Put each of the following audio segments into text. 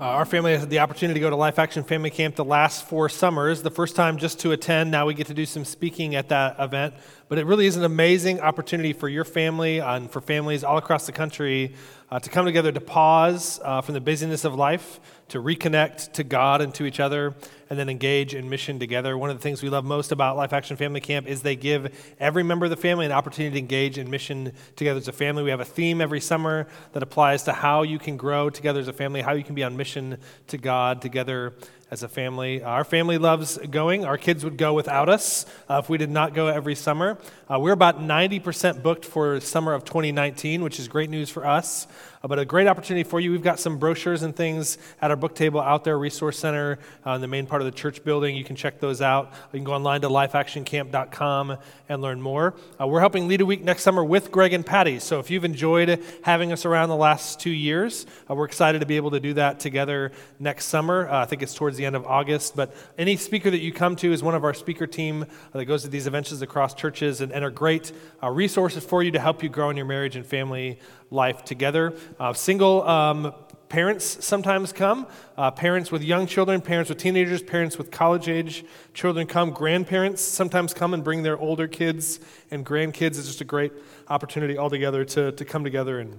Uh, our family has had the opportunity to go to Life Action Family Camp the last four summers. The first time just to attend. Now we get to do some speaking at that event. But it really is an amazing opportunity for your family and for families all across the country uh, to come together to pause uh, from the busyness of life, to reconnect to God and to each other, and then engage in mission together. One of the things we love most about Life Action Family Camp is they give every member of the family an opportunity to engage in mission together as a family. We have a theme every summer that applies to how you can grow together as a family, how you can be on mission to God together as a family. Our family loves going. Our kids would go without us uh, if we did not go every summer. Uh, we're about 90% booked for summer of 2019, which is great news for us. Uh, but a great opportunity for you. We've got some brochures and things at our book table out there, Resource Center uh, in the main part of the church building. You can check those out. You can go online to lifeactioncamp.com and learn more. Uh, we're helping lead a week next summer with Greg and Patty. So if you've enjoyed having us around the last two years, uh, we're excited to be able to do that together next summer. Uh, I think it's towards the end of August. But any speaker that you come to is one of our speaker team uh, that goes to these events across churches and, and are great resources for you to help you grow in your marriage and family life together. Uh, single um, parents sometimes come. Uh, parents with young children, parents with teenagers, parents with college age children come. Grandparents sometimes come and bring their older kids and grandkids. It's just a great opportunity altogether to, to come together and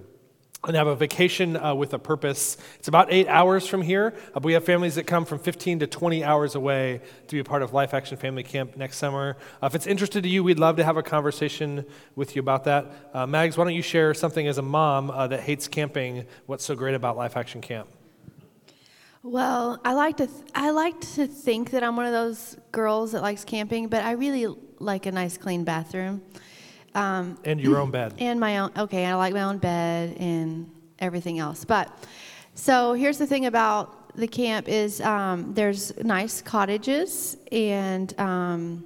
and have a vacation uh, with a purpose. It's about eight hours from here. Uh, we have families that come from 15 to 20 hours away to be a part of Life Action Family Camp next summer. Uh, if it's interested to you, we'd love to have a conversation with you about that. Uh, Mags, why don't you share something as a mom uh, that hates camping? What's so great about Life Action Camp? Well, I like to th- I like to think that I'm one of those girls that likes camping, but I really like a nice clean bathroom. Um, and your own bed. And my own, okay, I like my own bed and everything else. But so here's the thing about the camp is um, there's nice cottages and um,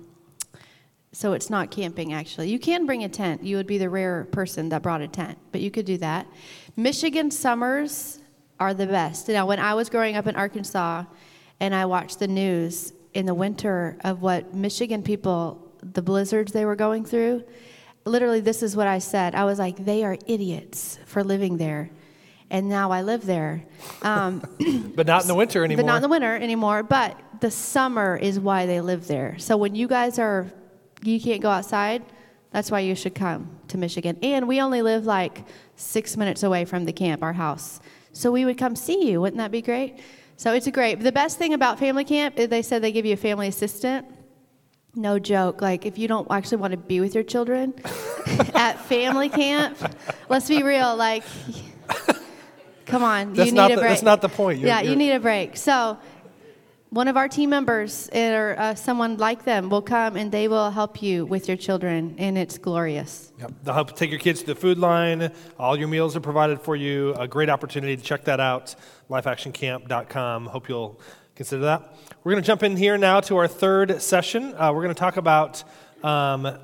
so it's not camping actually. You can bring a tent. You would be the rare person that brought a tent, but you could do that. Michigan summers are the best. Now, when I was growing up in Arkansas and I watched the news in the winter of what Michigan people, the blizzards they were going through, literally, this is what I said. I was like, they are idiots for living there. And now I live there. Um, but not in the winter anymore. But not in the winter anymore. But the summer is why they live there. So when you guys are, you can't go outside, that's why you should come to Michigan. And we only live like six minutes away from the camp, our house. So we would come see you. Wouldn't that be great? So it's a great. The best thing about family camp is they said they give you a family assistant. No joke. Like, if you don't actually want to be with your children at family camp, let's be real. Like, come on, that's you need a the, break. That's not the point. You're, yeah, you're... you need a break. So, one of our team members or uh, someone like them will come and they will help you with your children, and it's glorious. Yep. They'll help take your kids to the food line. All your meals are provided for you. A great opportunity to check that out. LifeActionCamp.com. Hope you'll consider that. We're going to jump in here now to our third session. Uh, we're going to talk about um,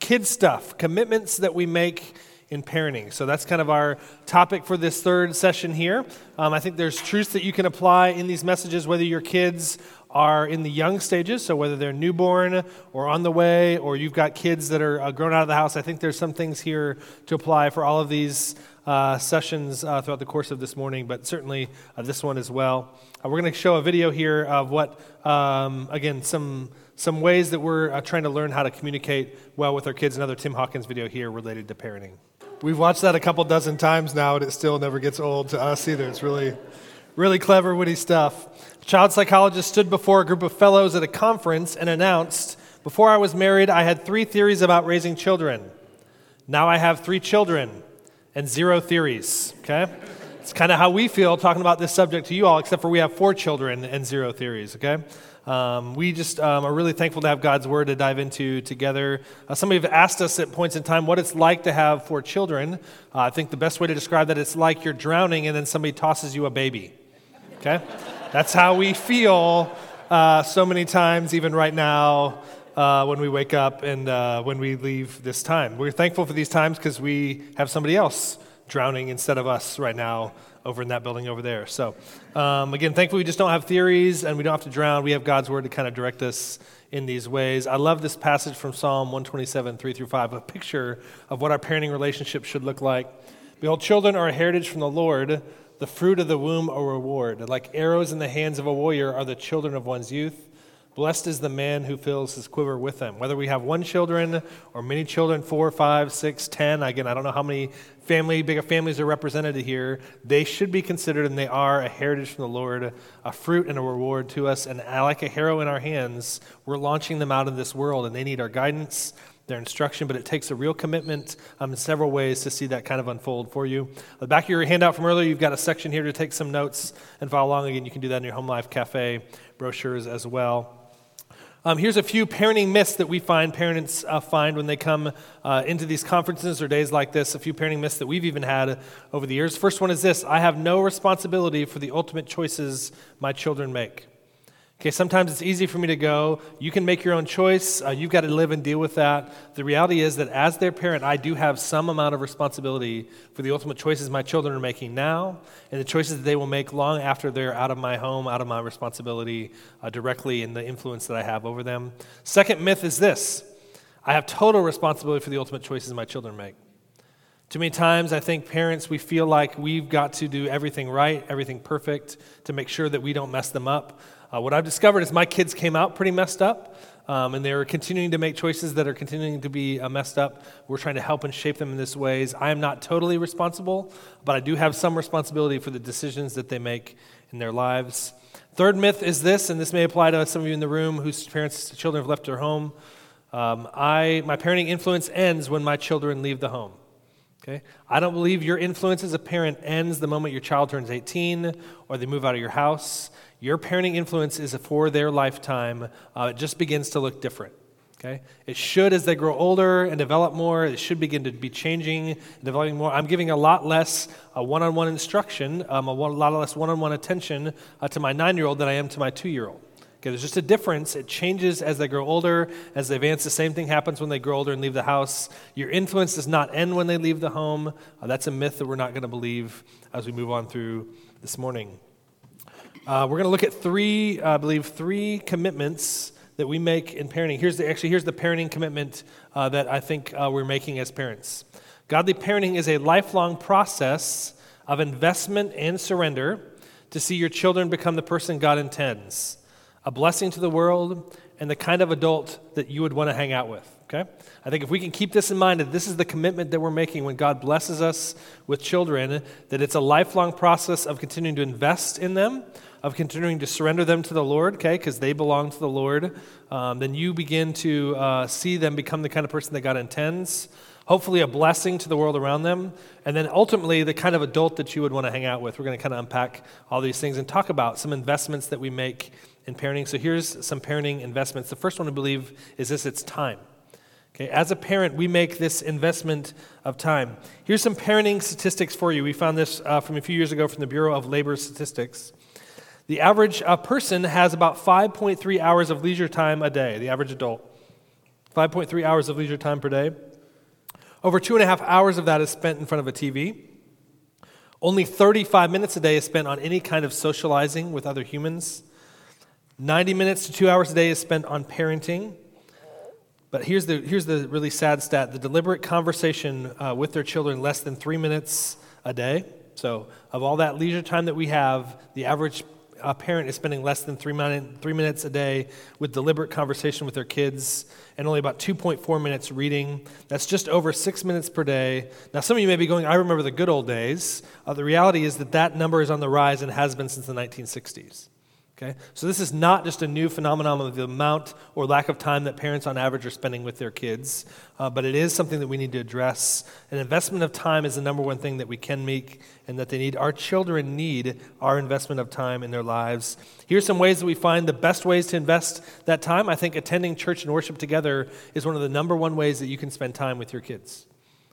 kid stuff, commitments that we make in parenting. So that's kind of our topic for this third session here. Um, I think there's truths that you can apply in these messages, whether your kids are in the young stages, so whether they're newborn or on the way, or you've got kids that are uh, grown out of the house. I think there's some things here to apply for all of these uh, sessions uh, throughout the course of this morning, but certainly uh, this one as well. Uh, we're going to show a video here of what, um, again, some, some ways that we're uh, trying to learn how to communicate well with our kids. Another Tim Hawkins video here related to parenting. We've watched that a couple dozen times now, and it still never gets old to us either. It's really, really clever, witty stuff. A child psychologist stood before a group of fellows at a conference and announced Before I was married, I had three theories about raising children. Now I have three children and zero theories, okay? It's kind of how we feel talking about this subject to you all, except for we have four children and zero theories, okay? Um, we just um, are really thankful to have God's Word to dive into together. Uh, some of you have asked us at points in time what it's like to have four children. Uh, I think the best way to describe that it's like you're drowning and then somebody tosses you a baby. Okay? That's how we feel uh, so many times, even right now. Uh, when we wake up and uh, when we leave this time. We're thankful for these times because we have somebody else drowning instead of us right now over in that building over there. So, um, again, thankfully, we just don't have theories and we don't have to drown. We have God's word to kind of direct us in these ways. I love this passage from Psalm 127, 3 through 5, a picture of what our parenting relationship should look like. Behold, children are a heritage from the Lord, the fruit of the womb a reward. Like arrows in the hands of a warrior are the children of one's youth. Blessed is the man who fills his quiver with them. Whether we have one children or many children, four, five, six, ten, again, I don't know how many family, bigger families are represented here. They should be considered, and they are a heritage from the Lord, a fruit and a reward to us. And like a harrow in our hands, we're launching them out of this world, and they need our guidance, their instruction, but it takes a real commitment um, in several ways to see that kind of unfold for you. the back of your handout from earlier, you've got a section here to take some notes and follow along. Again, you can do that in your Home Life Cafe brochures as well. Um, here's a few parenting myths that we find parents uh, find when they come uh, into these conferences or days like this. A few parenting myths that we've even had over the years. First one is this I have no responsibility for the ultimate choices my children make. Okay, sometimes it's easy for me to go, you can make your own choice, uh, you've got to live and deal with that. The reality is that as their parent, I do have some amount of responsibility for the ultimate choices my children are making now and the choices that they will make long after they're out of my home, out of my responsibility uh, directly in the influence that I have over them. Second myth is this I have total responsibility for the ultimate choices my children make. Too many times, I think parents, we feel like we've got to do everything right, everything perfect to make sure that we don't mess them up. Uh, what I've discovered is my kids came out pretty messed up, um, and they're continuing to make choices that are continuing to be uh, messed up. We're trying to help and shape them in this ways. I am not totally responsible, but I do have some responsibility for the decisions that they make in their lives. Third myth is this, and this may apply to some of you in the room whose parents, children have left their home. Um, I, my parenting influence ends when my children leave the home. Okay? I don't believe your influence as a parent ends the moment your child turns 18 or they move out of your house. Your parenting influence is for their lifetime. Uh, it just begins to look different. Okay? It should, as they grow older and develop more, it should begin to be changing developing more. I'm giving a lot less one on one instruction, um, a lot less one on one attention uh, to my nine year old than I am to my two year old. Okay, there's just a difference. It changes as they grow older, as they advance. The same thing happens when they grow older and leave the house. Your influence does not end when they leave the home. Uh, that's a myth that we're not going to believe as we move on through this morning. Uh, we're going to look at three, I believe, three commitments that we make in parenting. Here's the, actually, here's the parenting commitment uh, that I think uh, we're making as parents. Godly parenting is a lifelong process of investment and surrender to see your children become the person God intends, a blessing to the world, and the kind of adult that you would want to hang out with. Okay? I think if we can keep this in mind, that this is the commitment that we're making when God blesses us with children, that it's a lifelong process of continuing to invest in them, of continuing to surrender them to the Lord, okay, because they belong to the Lord, um, then you begin to uh, see them become the kind of person that God intends. Hopefully, a blessing to the world around them. And then ultimately, the kind of adult that you would want to hang out with. We're going to kind of unpack all these things and talk about some investments that we make in parenting. So, here's some parenting investments. The first one I believe is this it's time. Okay, as a parent, we make this investment of time. Here's some parenting statistics for you. We found this uh, from a few years ago from the Bureau of Labor Statistics. The average uh, person has about 5.3 hours of leisure time a day, the average adult. 5.3 hours of leisure time per day. Over two and a half hours of that is spent in front of a TV. Only 35 minutes a day is spent on any kind of socializing with other humans. 90 minutes to two hours a day is spent on parenting. But here's the, here's the really sad stat the deliberate conversation uh, with their children, less than three minutes a day. So, of all that leisure time that we have, the average uh, parent is spending less than three, minute, three minutes a day with deliberate conversation with their kids and only about 2.4 minutes reading. That's just over six minutes per day. Now, some of you may be going, I remember the good old days. Uh, the reality is that that number is on the rise and has been since the 1960s. Okay? So this is not just a new phenomenon of the amount or lack of time that parents on average are spending with their kids, uh, but it is something that we need to address. An investment of time is the number one thing that we can make and that they need. Our children need our investment of time in their lives. Here's some ways that we find the best ways to invest that time. I think attending church and worship together is one of the number one ways that you can spend time with your kids.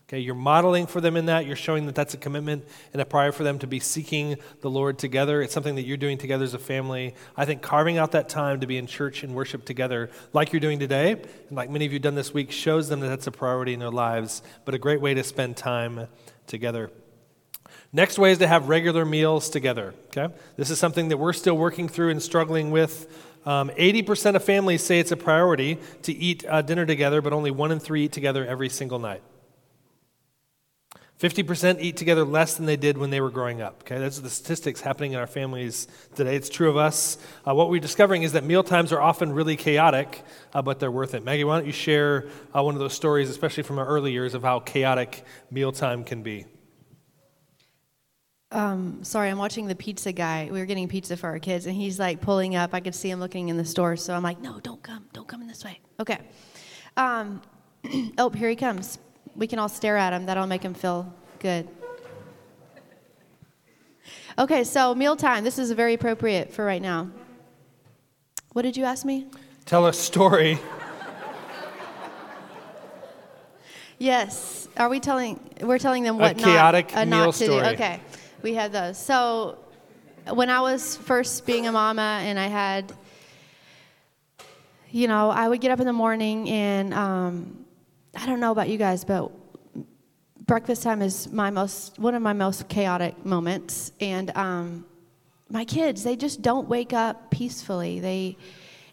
Okay, you're modeling for them in that. You're showing that that's a commitment and a prior for them to be seeking the Lord together. It's something that you're doing together as a family. I think carving out that time to be in church and worship together, like you're doing today, and like many of you done this week, shows them that that's a priority in their lives, but a great way to spend time together. Next way is to have regular meals together. Okay, this is something that we're still working through and struggling with. Um, 80% of families say it's a priority to eat uh, dinner together, but only one in three eat together every single night. 50% eat together less than they did when they were growing up. Okay, are the statistics happening in our families today. It's true of us. Uh, what we're discovering is that meal times are often really chaotic, uh, but they're worth it. Maggie, why don't you share uh, one of those stories, especially from our early years, of how chaotic mealtime can be? Um, sorry, I'm watching the pizza guy. We were getting pizza for our kids, and he's like pulling up. I could see him looking in the store, so I'm like, no, don't come, don't come in this way. Okay. Um, oh, here he comes we can all stare at him. That'll make him feel good. Okay, so mealtime. This is very appropriate for right now. What did you ask me? Tell a story. yes. Are we telling? We're telling them what a chaotic not, uh, meal not to story. do. Okay, we had those. So when I was first being a mama, and I had, you know, I would get up in the morning and. Um, I don't know about you guys, but breakfast time is my most one of my most chaotic moments, and um, my kids they just don't wake up peacefully. They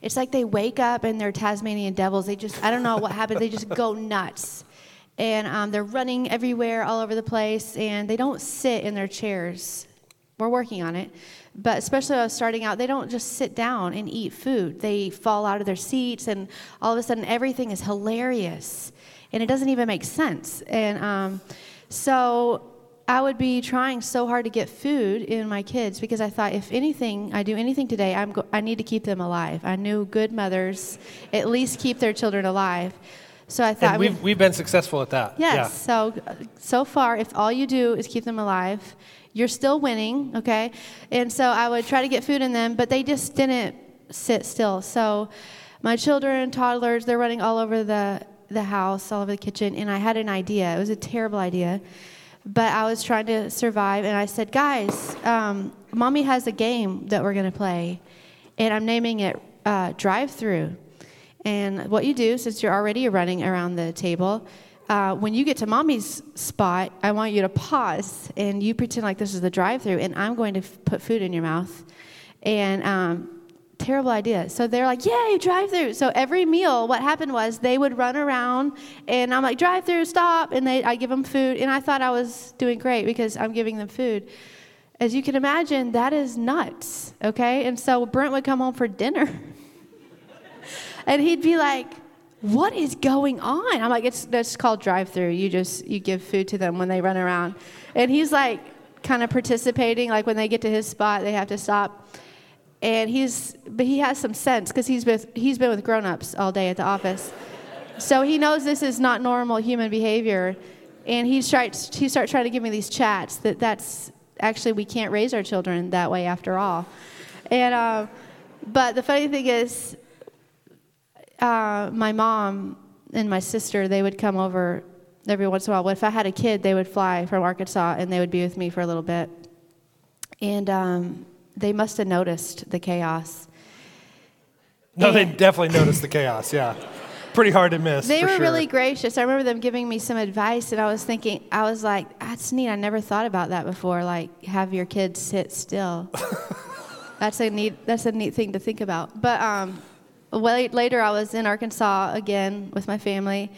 it's like they wake up and they're Tasmanian devils. They just I don't know what happened. They just go nuts, and um, they're running everywhere, all over the place, and they don't sit in their chairs. We're working on it. But especially when I was starting out, they don't just sit down and eat food. They fall out of their seats, and all of a sudden, everything is hilarious and it doesn't even make sense. And um, so I would be trying so hard to get food in my kids because I thought if anything, I do anything today, I'm go- I need to keep them alive. I knew good mothers at least keep their children alive. So I thought and we've, we've been successful at that. Yes. Yeah. So so far, if all you do is keep them alive, you're still winning. Okay. And so I would try to get food in them, but they just didn't sit still. So my children, toddlers, they're running all over the the house, all over the kitchen, and I had an idea. It was a terrible idea, but I was trying to survive, and I said, Guys, um, mommy has a game that we're going to play, and I'm naming it uh, Drive Through. And what you do, since you're already running around the table, uh, when you get to mommy's spot, I want you to pause and you pretend like this is the drive through, and I'm going to f- put food in your mouth. And um, terrible idea. So they're like, yay, drive through. So every meal, what happened was they would run around and I'm like, drive through, stop. And they, I give them food. And I thought I was doing great because I'm giving them food. As you can imagine, that is nuts, okay? And so Brent would come home for dinner. and he'd be like, what is going on? I'm like, it's that's called drive through. You just you give food to them when they run around. And he's like kind of participating, like when they get to his spot, they have to stop and he's but he has some sense because he's with he's been with grown-ups all day at the office. So he knows this is not normal human behavior. And he starts he starts trying to give me these chats that that's actually we can't raise our children that way after all. And uh, but the funny thing is uh, my mom and my sister they would come over every once in a while. If i had a kid they would fly from arkansas and they would be with me for a little bit. And um, they must have noticed the chaos. No, and they definitely noticed the chaos, yeah. Pretty hard to miss. They were sure. really gracious. I remember them giving me some advice, and I was thinking, I was like, that's neat. I never thought about that before. Like, have your kids sit still. that's a neat. That's a neat thing to think about. But um, later, I was in Arkansas again with my family,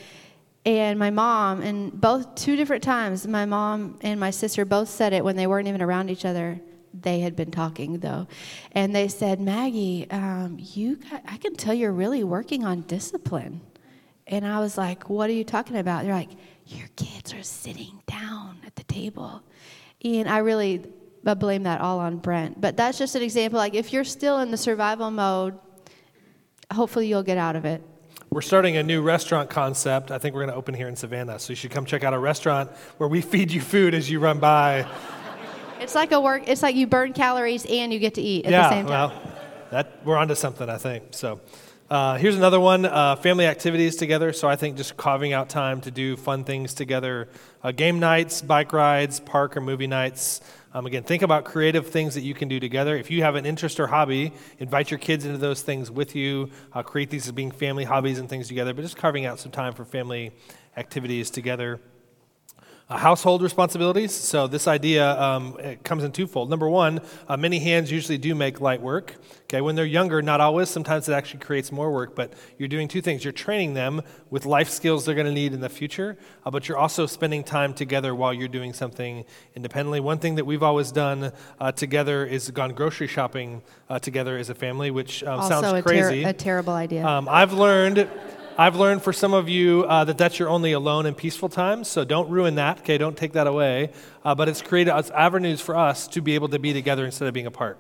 and my mom, and both two different times, my mom and my sister both said it when they weren't even around each other they had been talking though, and they said, Maggie, um, you, got, I can tell you're really working on discipline. And I was like, What are you talking about? They're like, Your kids are sitting down at the table. And I really I blame that all on Brent. But that's just an example. Like, if you're still in the survival mode, hopefully you'll get out of it. We're starting a new restaurant concept. I think we're going to open here in Savannah. So you should come check out a restaurant where we feed you food as you run by. It's like a work. It's like you burn calories and you get to eat at yeah, the same time. well, that we're onto something, I think. So. Uh, here's another one uh, family activities together. So I think just carving out time to do fun things together uh, game nights, bike rides, park or movie nights. Um, again, think about creative things that you can do together. If you have an interest or hobby, invite your kids into those things with you. Uh, create these as being family hobbies and things together, but just carving out some time for family activities together. Uh, household responsibilities. So this idea um, it comes in twofold. Number one, uh, many hands usually do make light work. Okay, when they're younger, not always. Sometimes it actually creates more work. But you're doing two things: you're training them with life skills they're going to need in the future, uh, but you're also spending time together while you're doing something independently. One thing that we've always done uh, together is gone grocery shopping uh, together as a family, which um, sounds a, ter- crazy. a terrible idea. Um, I've learned. I've learned for some of you uh, that that's your only alone and peaceful time, so don't ruin that, okay? Don't take that away. Uh, but it's created it's avenues for us to be able to be together instead of being apart.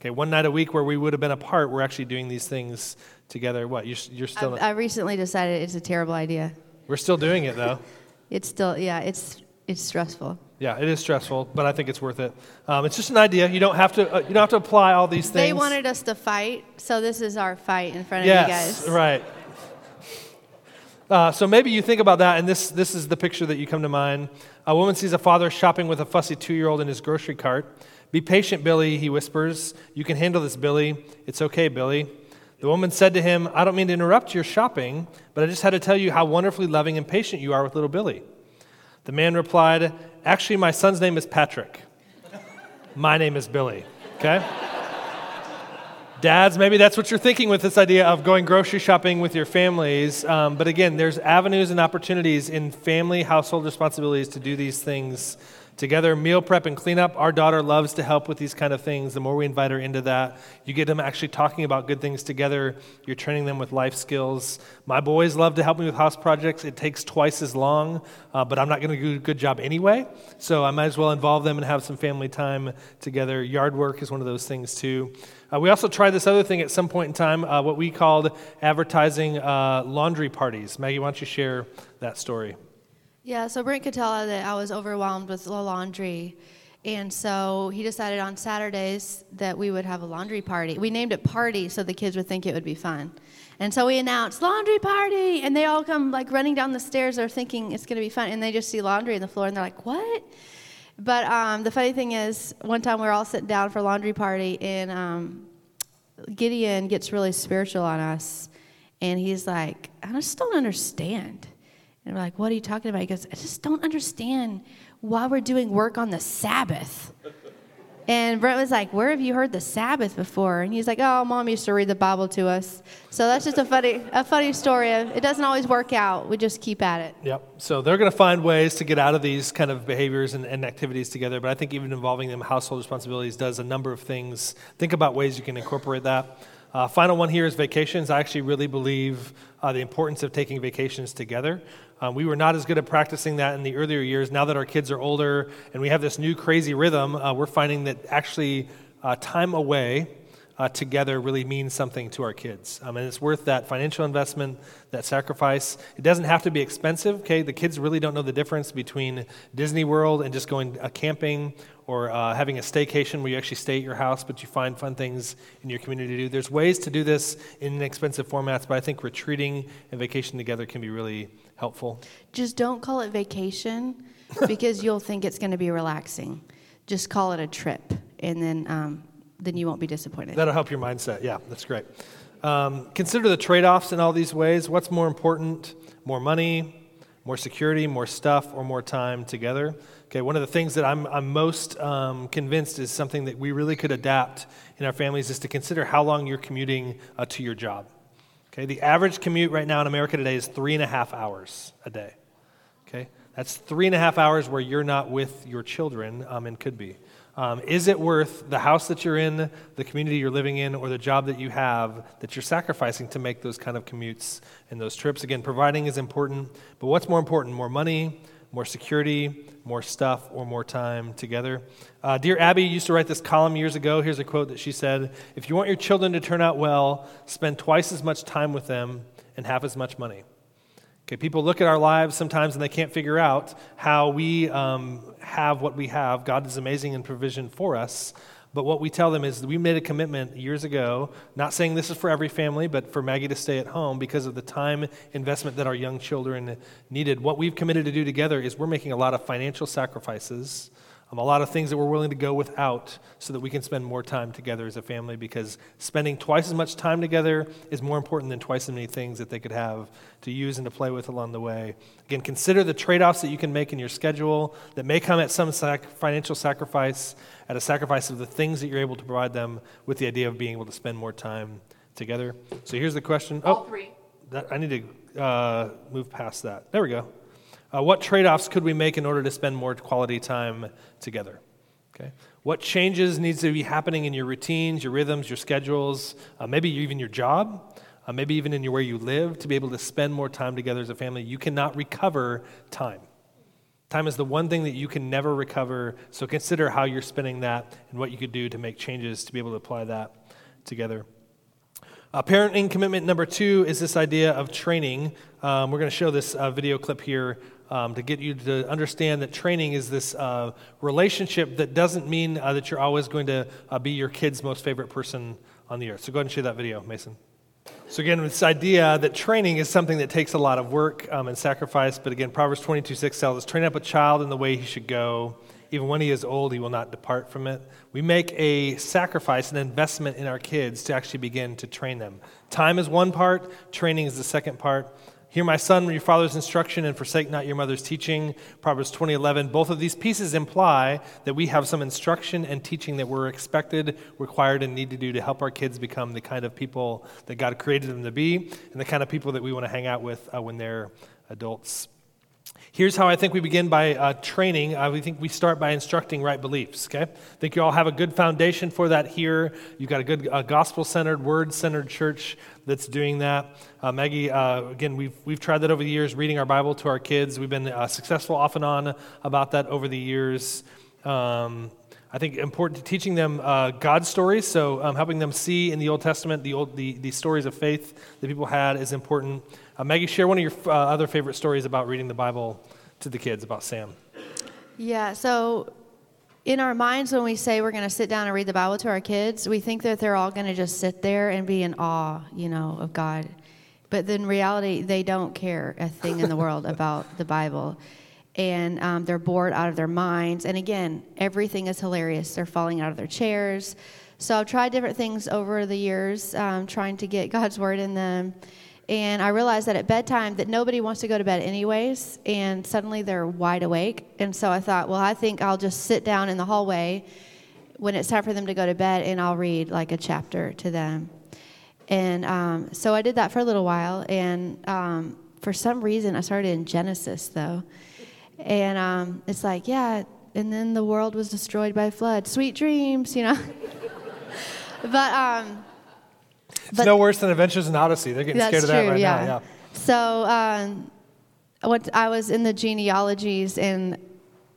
Okay, one night a week where we would have been apart, we're actually doing these things together. What? You're, you're still. I recently decided it's a terrible idea. we're still doing it though. It's still, yeah, it's it's stressful. Yeah, it is stressful, but I think it's worth it. Um, it's just an idea. You don't have to. Uh, you don't have to apply all these things. They wanted us to fight, so this is our fight in front of you guys. Yes, guys. right. Uh, so maybe you think about that, and this, this is the picture that you come to mind. A woman sees a father shopping with a fussy two year old in his grocery cart. Be patient, Billy, he whispers. You can handle this, Billy. It's okay, Billy. The woman said to him, I don't mean to interrupt your shopping, but I just had to tell you how wonderfully loving and patient you are with little Billy. The man replied, Actually, my son's name is Patrick. My name is Billy. Okay? Dads, maybe that's what you're thinking with this idea of going grocery shopping with your families. Um, but again, there's avenues and opportunities in family household responsibilities to do these things together. Meal prep and cleanup. Our daughter loves to help with these kind of things. The more we invite her into that, you get them actually talking about good things together. You're training them with life skills. My boys love to help me with house projects. It takes twice as long, uh, but I'm not going to do a good job anyway. So I might as well involve them and have some family time together. Yard work is one of those things too. Uh, we also tried this other thing at some point in time, uh, what we called advertising uh, laundry parties. Maggie, why don't you share that story? Yeah, so Brent could tell that I was overwhelmed with the laundry. And so he decided on Saturdays that we would have a laundry party. We named it Party so the kids would think it would be fun. And so we announced laundry party, and they all come like running down the stairs. They're thinking it's going to be fun, and they just see laundry on the floor, and they're like, "What?" But um, the funny thing is, one time we were all sitting down for laundry party, and um, Gideon gets really spiritual on us, and he's like, "I just don't understand." And we're like, "What are you talking about?" He goes, "I just don't understand why we're doing work on the Sabbath." And Brent was like, "Where have you heard the Sabbath before?" And he's like, "Oh, mom used to read the Bible to us." So that's just a funny, a funny story. It doesn't always work out. We just keep at it. Yep. So they're going to find ways to get out of these kind of behaviors and, and activities together. But I think even involving them household responsibilities does a number of things. Think about ways you can incorporate that. Uh, final one here is vacations. I actually really believe uh, the importance of taking vacations together. Um, we were not as good at practicing that in the earlier years. Now that our kids are older and we have this new crazy rhythm, uh, we're finding that actually uh, time away uh, together really means something to our kids. Um, and it's worth that financial investment, that sacrifice. It doesn't have to be expensive, okay? The kids really don't know the difference between Disney World and just going uh, camping or uh, having a staycation where you actually stay at your house, but you find fun things in your community to do. There's ways to do this in inexpensive formats, but I think retreating and vacation together can be really helpful. Just don't call it vacation because you'll think it's going to be relaxing. Just call it a trip, and then um, then you won't be disappointed. That'll help your mindset. Yeah, that's great. Um, consider the trade offs in all these ways. What's more important? More money, more security, more stuff, or more time together? Okay, one of the things that I'm, I'm most um, convinced is something that we really could adapt in our families is to consider how long you're commuting uh, to your job. Okay, the average commute right now in America today is three and a half hours a day. Okay, that's three and a half hours where you're not with your children um, and could be. Um, is it worth the house that you're in, the community you're living in, or the job that you have that you're sacrificing to make those kind of commutes and those trips? Again, providing is important, but what's more important? More money, more security, more stuff, or more time together? Uh, Dear Abby used to write this column years ago. Here's a quote that she said If you want your children to turn out well, spend twice as much time with them and half as much money. Okay, people look at our lives sometimes and they can't figure out how we um, have what we have. God is amazing in provision for us. But what we tell them is we made a commitment years ago, not saying this is for every family, but for Maggie to stay at home because of the time investment that our young children needed. What we've committed to do together is we're making a lot of financial sacrifices Um, a lot of things that we're willing to go without so that we can spend more time together as a family because spending twice as much time together is more important than twice as many things that they could have to use and to play with along the way. Again, consider the trade offs that you can make in your schedule that may come at some sac- financial sacrifice, at a sacrifice of the things that you're able to provide them with the idea of being able to spend more time together. So here's the question. All oh, three. That, I need to uh, move past that. There we go. Uh, what trade offs could we make in order to spend more quality time together? Okay. What changes needs to be happening in your routines, your rhythms, your schedules, uh, maybe even your job, uh, maybe even in your, where you live to be able to spend more time together as a family? You cannot recover time. Time is the one thing that you can never recover, so consider how you're spending that and what you could do to make changes to be able to apply that together. Uh, parenting commitment number two is this idea of training. Um, we're going to show this uh, video clip here um, to get you to understand that training is this uh, relationship that doesn't mean uh, that you're always going to uh, be your kid's most favorite person on the earth. So go ahead and share that video, Mason. So again, this idea that training is something that takes a lot of work um, and sacrifice. But again, Proverbs 22, 6 tells us, train up a child in the way he should go. Even when he is old, he will not depart from it. We make a sacrifice, an investment in our kids to actually begin to train them. Time is one part, training is the second part. Hear my son, your father's instruction, and forsake not your mother's teaching. Proverbs 20:11. Both of these pieces imply that we have some instruction and teaching that we're expected, required, and need to do to help our kids become the kind of people that God created them to be, and the kind of people that we want to hang out with uh, when they're adults. Here's how I think we begin by uh, training. Uh, we think we start by instructing right beliefs, okay? I think you all have a good foundation for that here. You've got a good uh, gospel centered, word centered church that's doing that. Uh, Maggie, uh, again, we've, we've tried that over the years, reading our Bible to our kids. We've been uh, successful off and on about that over the years. Um, I think important to teaching them uh, God stories, so um, helping them see in the Old Testament the, old, the, the stories of faith that people had is important. Uh, Maggie, share one of your uh, other favorite stories about reading the Bible to the kids about Sam. Yeah, so in our minds, when we say we're going to sit down and read the Bible to our kids, we think that they're all going to just sit there and be in awe, you know, of God. But in reality, they don't care a thing in the world about the Bible and um, they're bored out of their minds. And again, everything is hilarious. They're falling out of their chairs. So I've tried different things over the years, um, trying to get God's word in them. And I realized that at bedtime that nobody wants to go to bed anyways, and suddenly they're wide awake. And so I thought, well, I think I'll just sit down in the hallway when it's time for them to go to bed, and I'll read like a chapter to them. And um, so I did that for a little while, and um, for some reason I started in Genesis though. And um, it's like, yeah, and then the world was destroyed by flood. Sweet dreams, you know. but um, it's no worse than Adventures in Odyssey. They're getting scared of that right yeah. now. Yeah. So um, what I was in the genealogies, and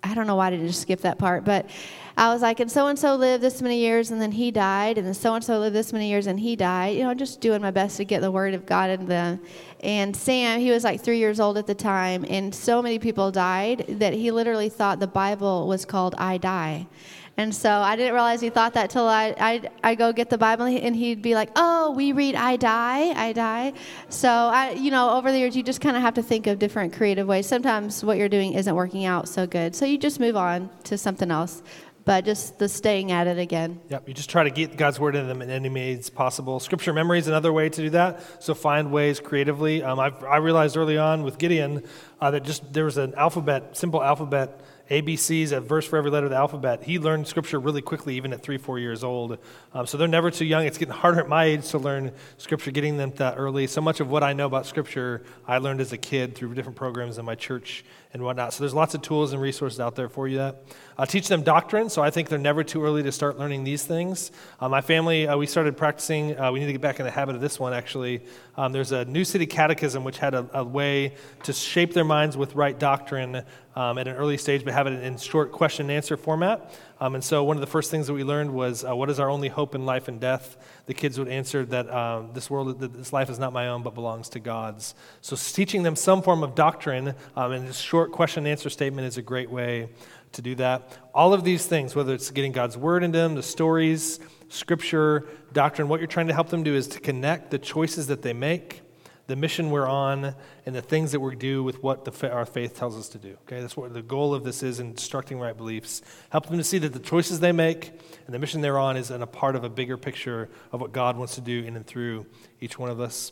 I don't know why I didn't just skip that part, but I was like, and so and so lived this many years, and then he died, and then so and so lived this many years, and he died. You know, just doing my best to get the word of God in them. And Sam, he was like three years old at the time, and so many people died that he literally thought the Bible was called "I Die." And so I didn't realize he thought that till I I I go get the Bible and he'd be like, "Oh, we read I die, I die." So I you know, over the years you just kind of have to think of different creative ways. Sometimes what you're doing isn't working out so good. So you just move on to something else but just the staying at it again. Yep, you just try to get God's word in them in any means possible. Scripture memory is another way to do that. So find ways creatively. Um, i realized early on with Gideon uh, that just there was an alphabet, simple alphabet ABCs, a verse for every letter of the alphabet. He learned scripture really quickly, even at three, four years old. Um, so they're never too young. It's getting harder at my age to learn scripture, getting them that early. So much of what I know about scripture, I learned as a kid through different programs in my church and whatnot. So there's lots of tools and resources out there for you that uh, teach them doctrine. So I think they're never too early to start learning these things. Uh, my family, uh, we started practicing. Uh, we need to get back in the habit of this one actually. Um, there's a New City Catechism which had a, a, way to shape their minds with right doctrine um, at an early stage, but have it in short question and answer format. Um, and so one of the first things that we learned was, uh, what is our only hope in life and death? The kids would answer that uh, this world, this life is not my own, but belongs to God's. So teaching them some form of doctrine um, and this short question and answer statement is a great way to do that. All of these things, whether it's getting God's word into them, the stories, scripture, doctrine, what you're trying to help them do is to connect the choices that they make the mission we're on and the things that we do with what the, our faith tells us to do. Okay, that's what the goal of this is instructing right beliefs. Help them to see that the choices they make and the mission they're on is a part of a bigger picture of what God wants to do in and through each one of us.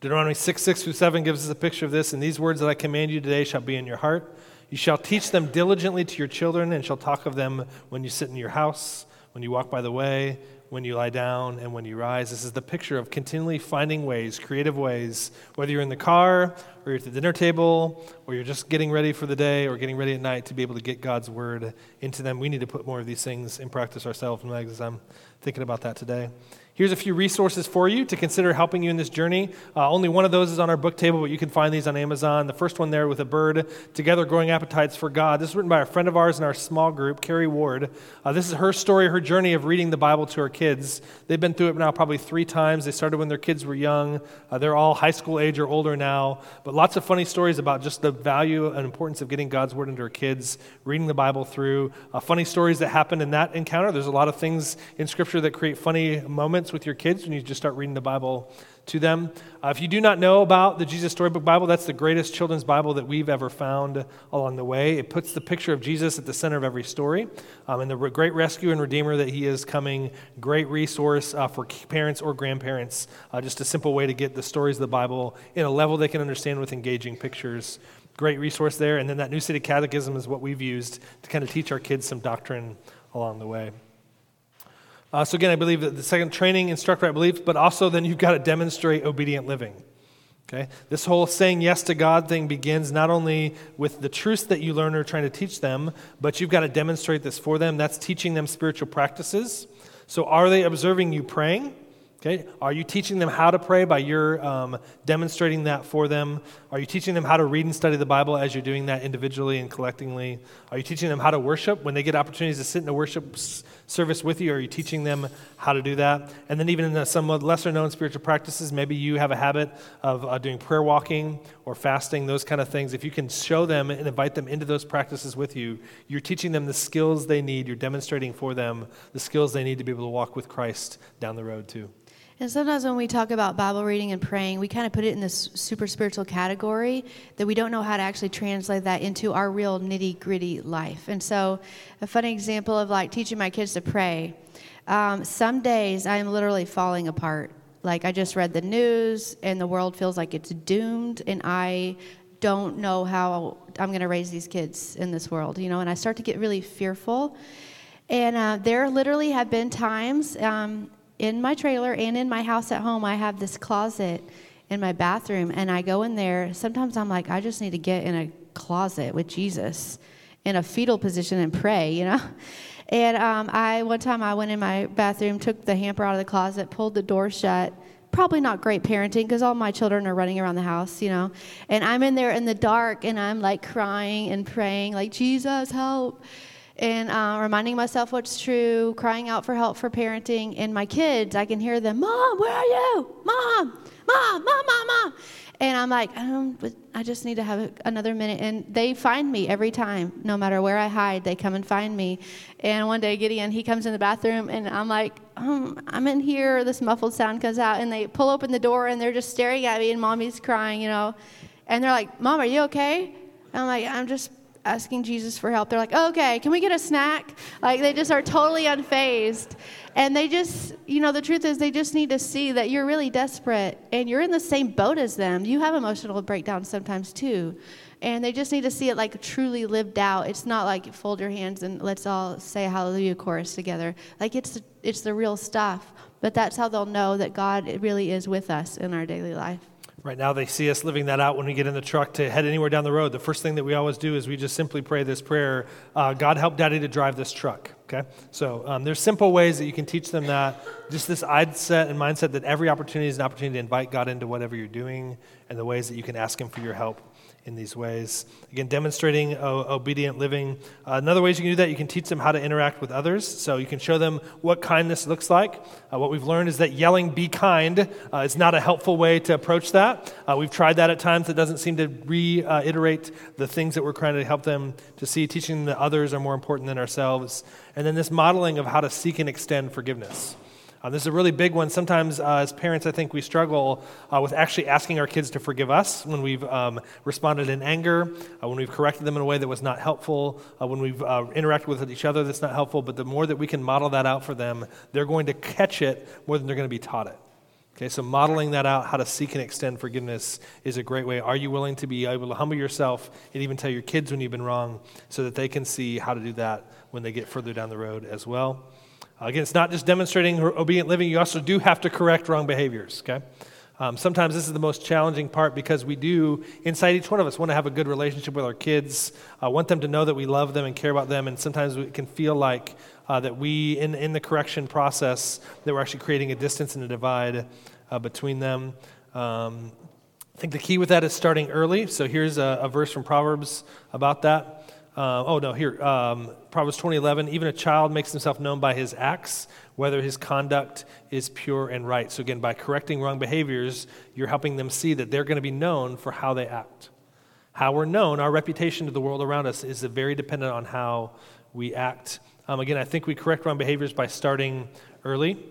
Deuteronomy 6, 6 through 7 gives us a picture of this. And these words that I command you today shall be in your heart. You shall teach them diligently to your children, and shall talk of them when you sit in your house, when you walk by the way, when you lie down, and when you rise. This is the picture of continually finding ways, creative ways, whether you're in the car, or you're at the dinner table, or you're just getting ready for the day, or getting ready at night to be able to get God's word into them. We need to put more of these things in practice ourselves, as I'm thinking about that today. Here's a few resources for you to consider helping you in this journey. Uh, only one of those is on our book table, but you can find these on Amazon. The first one there with a bird, Together Growing Appetites for God. This is written by a friend of ours in our small group, Carrie Ward. Uh, this is her story, her journey of reading the Bible to her kids. They've been through it now probably three times. They started when their kids were young. Uh, they're all high school age or older now. But lots of funny stories about just the value and importance of getting God's Word into her kids, reading the Bible through. Uh, funny stories that happened in that encounter. There's a lot of things in Scripture that create funny moments with your kids when you just start reading the Bible to them. Uh, if you do not know about the Jesus Storybook Bible, that's the greatest children's Bible that we've ever found along the way. It puts the picture of Jesus at the center of every story um, and the great rescue and redeemer that he is coming. Great resource uh, for parents or grandparents. Uh, just a simple way to get the stories of the Bible in a level they can understand with engaging pictures. Great resource there. And then that New City Catechism is what we've used to kind of teach our kids some doctrine along the way. Uh, so, again, I believe that the second training, instruct right belief, but also then you've got to demonstrate obedient living. Okay? This whole saying yes to God thing begins not only with the truths that you learn or trying to teach them, but you've got to demonstrate this for them. That's teaching them spiritual practices. So, are they observing you praying? Okay, are you teaching them how to pray by your um, demonstrating that for them? Are you teaching them how to read and study the Bible as you're doing that individually and collectively? Are you teaching them how to worship when they get opportunities to sit in a worship service with you? Are you teaching them how to do that? And then, even in the, some lesser known spiritual practices, maybe you have a habit of uh, doing prayer walking or fasting, those kind of things. If you can show them and invite them into those practices with you, you're teaching them the skills they need. You're demonstrating for them the skills they need to be able to walk with Christ down the road, too. And sometimes when we talk about Bible reading and praying, we kind of put it in this super spiritual category that we don't know how to actually translate that into our real nitty gritty life. And so, a funny example of like teaching my kids to pray. Um, some days I am literally falling apart. Like I just read the news and the world feels like it's doomed, and I don't know how I'm going to raise these kids in this world, you know. And I start to get really fearful. And uh, there literally have been times. Um, in my trailer and in my house at home, I have this closet in my bathroom, and I go in there. Sometimes I'm like, I just need to get in a closet with Jesus in a fetal position and pray, you know? And um, I one time I went in my bathroom, took the hamper out of the closet, pulled the door shut. Probably not great parenting because all my children are running around the house, you know. And I'm in there in the dark and I'm like crying and praying, like, Jesus, help and uh, reminding myself what's true, crying out for help for parenting. And my kids, I can hear them, Mom, where are you? Mom, Mom, Mom, Mom, Mom. And I'm like, um, I just need to have another minute. And they find me every time, no matter where I hide, they come and find me. And one day, Gideon, he comes in the bathroom, and I'm like, um, I'm in here. This muffled sound comes out, and they pull open the door, and they're just staring at me, and mommy's crying, you know. And they're like, Mom, are you okay? And I'm like, I'm just asking Jesus for help. They're like, okay, can we get a snack? Like they just are totally unfazed. And they just, you know, the truth is they just need to see that you're really desperate and you're in the same boat as them. You have emotional breakdowns sometimes too. And they just need to see it like truly lived out. It's not like fold your hands and let's all say hallelujah chorus together. Like it's it's the real stuff. But that's how they'll know that God really is with us in our daily life. Right now, they see us living that out when we get in the truck to head anywhere down the road. The first thing that we always do is we just simply pray this prayer uh, God, help daddy to drive this truck. Okay? So um, there's simple ways that you can teach them that. Just this mindset and mindset that every opportunity is an opportunity to invite God into whatever you're doing and the ways that you can ask Him for your help in these ways. Again, demonstrating o- obedient living. Uh, another ways you can do that, you can teach them how to interact with others. So you can show them what kindness looks like. Uh, what we've learned is that yelling, be kind, uh, is not a helpful way to approach that. Uh, we've tried that at times. It doesn't seem to reiterate the things that we're trying to help them to see. Teaching them that others are more important than ourselves. And then this modeling of how to seek and extend forgiveness. Uh, this is a really big one. Sometimes, uh, as parents, I think we struggle uh, with actually asking our kids to forgive us when we've um, responded in anger, uh, when we've corrected them in a way that was not helpful, uh, when we've uh, interacted with each other that's not helpful. But the more that we can model that out for them, they're going to catch it more than they're going to be taught it. Okay, so modeling that out, how to seek and extend forgiveness, is a great way. Are you willing to be able to humble yourself and even tell your kids when you've been wrong so that they can see how to do that when they get further down the road as well? Again, it's not just demonstrating obedient living, you also do have to correct wrong behaviors, okay? Um, sometimes this is the most challenging part because we do, inside each one of us, want to have a good relationship with our kids, uh, want them to know that we love them and care about them, and sometimes it can feel like uh, that we, in, in the correction process, that we're actually creating a distance and a divide uh, between them. Um, I think the key with that is starting early. So here's a, a verse from Proverbs about that. Uh, oh, no, here, um, Proverbs 2011. Even a child makes himself known by his acts, whether his conduct is pure and right. So, again, by correcting wrong behaviors, you're helping them see that they're going to be known for how they act. How we're known, our reputation to the world around us is very dependent on how we act. Um, again, I think we correct wrong behaviors by starting early.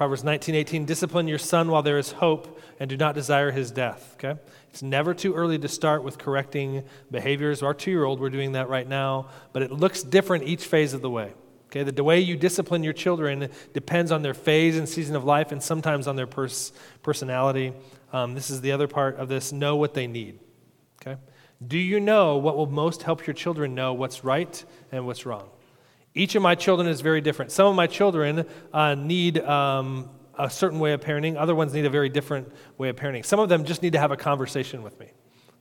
Proverbs 19:18 Discipline your son while there is hope and do not desire his death, okay? It's never too early to start with correcting behaviors. Our 2-year-old we're doing that right now, but it looks different each phase of the way. Okay, the, the way you discipline your children depends on their phase and season of life and sometimes on their pers- personality. Um, this is the other part of this know what they need. Okay? Do you know what will most help your children know what's right and what's wrong? Each of my children is very different. Some of my children uh, need um, a certain way of parenting, other ones need a very different way of parenting. Some of them just need to have a conversation with me.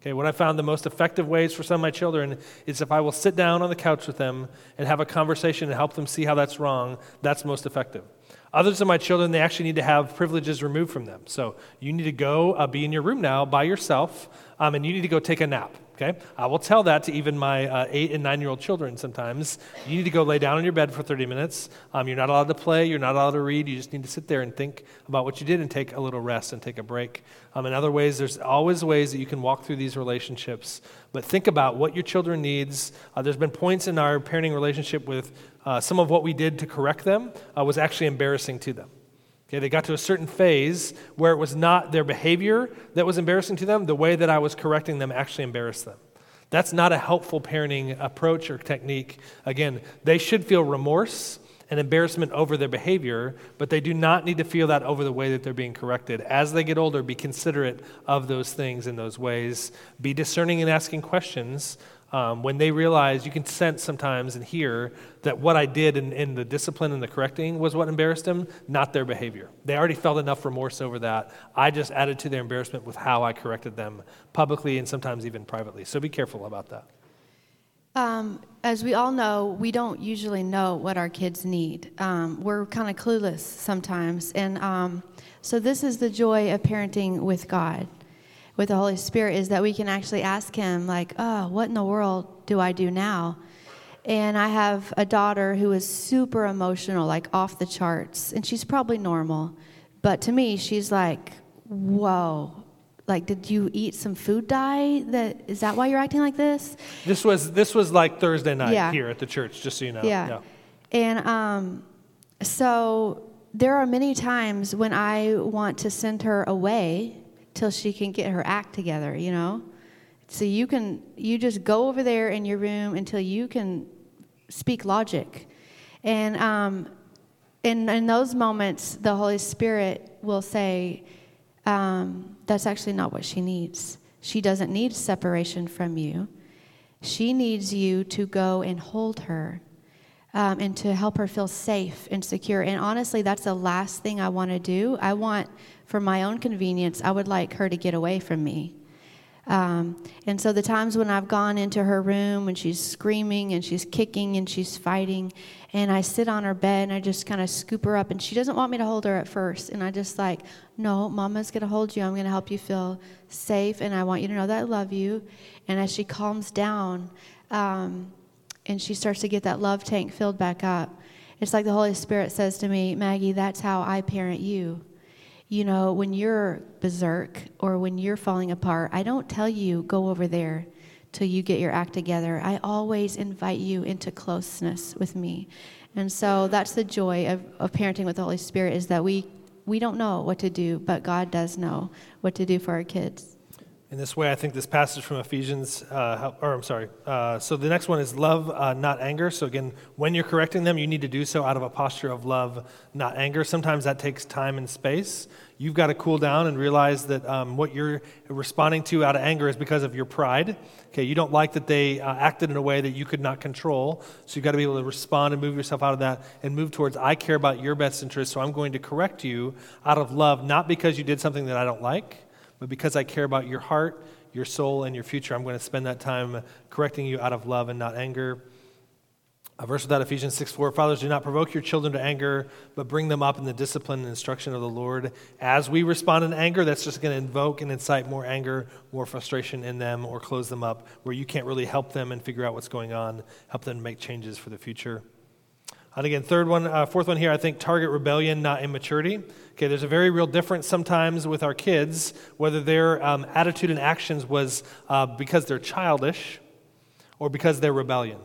Okay, what I found the most effective ways for some of my children is if I will sit down on the couch with them and have a conversation and help them see how that's wrong, that's most effective. Others of my children, they actually need to have privileges removed from them. So you need to go uh, be in your room now by yourself, um, and you need to go take a nap. Okay? I will tell that to even my uh, eight and nine year old children sometimes. You need to go lay down in your bed for 30 minutes. Um, you're not allowed to play. You're not allowed to read. You just need to sit there and think about what you did and take a little rest and take a break. Um, in other ways, there's always ways that you can walk through these relationships. But think about what your children needs. Uh, there's been points in our parenting relationship with uh, some of what we did to correct them uh, was actually embarrassing to them. Okay, they got to a certain phase where it was not their behavior that was embarrassing to them, the way that I was correcting them actually embarrassed them. That's not a helpful parenting approach or technique. Again, they should feel remorse and embarrassment over their behavior, but they do not need to feel that over the way that they're being corrected. As they get older, be considerate of those things in those ways. Be discerning and asking questions um, when they realize, you can sense sometimes and hear that what I did in, in, the discipline and the correcting was what embarrassed them, not their behavior. They already felt enough remorse over that. I just added to their embarrassment with how I corrected them publicly and sometimes even privately. So be careful about that. Um, as we all know, we don't usually know what our kids need. Um, we're kind of clueless sometimes. And um, so, this is the joy of parenting with God with the Holy Spirit is that we can actually ask Him, like, oh, what in the world do I do now? And I have a daughter who is super emotional, like off the charts, and she's probably normal. But to me, she's like, whoa, like did you eat some food dye that is that why you're acting like this this was this was like thursday night yeah. here at the church just so you know yeah, yeah. and um, so there are many times when i want to send her away till she can get her act together, you know? So you can you just go over there in your room until you can speak logic. And um, in, in those moments, the Holy Spirit will say, um, that's actually not what she needs. She doesn't need separation from you. She needs you to go and hold her um, and to help her feel safe and secure. And honestly, that's the last thing I want to do. I want for my own convenience, I would like her to get away from me. Um, and so the times when I've gone into her room and she's screaming and she's kicking and she's fighting, and I sit on her bed and I just kind of scoop her up, and she doesn't want me to hold her at first. And I just like, no, mama's going to hold you. I'm going to help you feel safe, and I want you to know that I love you. And as she calms down um, and she starts to get that love tank filled back up, it's like the Holy Spirit says to me, Maggie, that's how I parent you you know, when you're berserk or when you're falling apart, I don't tell you, go over there till you get your act together. I always invite you into closeness with me. And so that's the joy of, of parenting with the Holy Spirit is that we, we don't know what to do, but God does know what to do for our kids. In this way, I think this passage from Ephesians, uh, help, or I'm sorry. Uh, so the next one is love, uh, not anger. So again, when you're correcting them, you need to do so out of a posture of love, not anger. Sometimes that takes time and space. You've got to cool down and realize that um, what you're responding to out of anger is because of your pride. Okay, you don't like that they uh, acted in a way that you could not control. So you've got to be able to respond and move yourself out of that and move towards, I care about your best interest, so I'm going to correct you out of love, not because you did something that I don't like but because I care about your heart, your soul, and your future, I'm going to spend that time correcting you out of love and not anger. A verse without Ephesians 6 4 Fathers, do not provoke your children to anger, but bring them up in the discipline and instruction of the Lord. As we respond in anger, that's just going to invoke and incite more anger, more frustration in them, or close them up where you can't really help them and figure out what's going on, help them make changes for the future. And again, third one, uh, fourth one here, I think target rebellion, not immaturity. Okay, there's a very real difference sometimes with our kids, whether their um, attitude and actions was uh, because they're childish or because they're rebellion.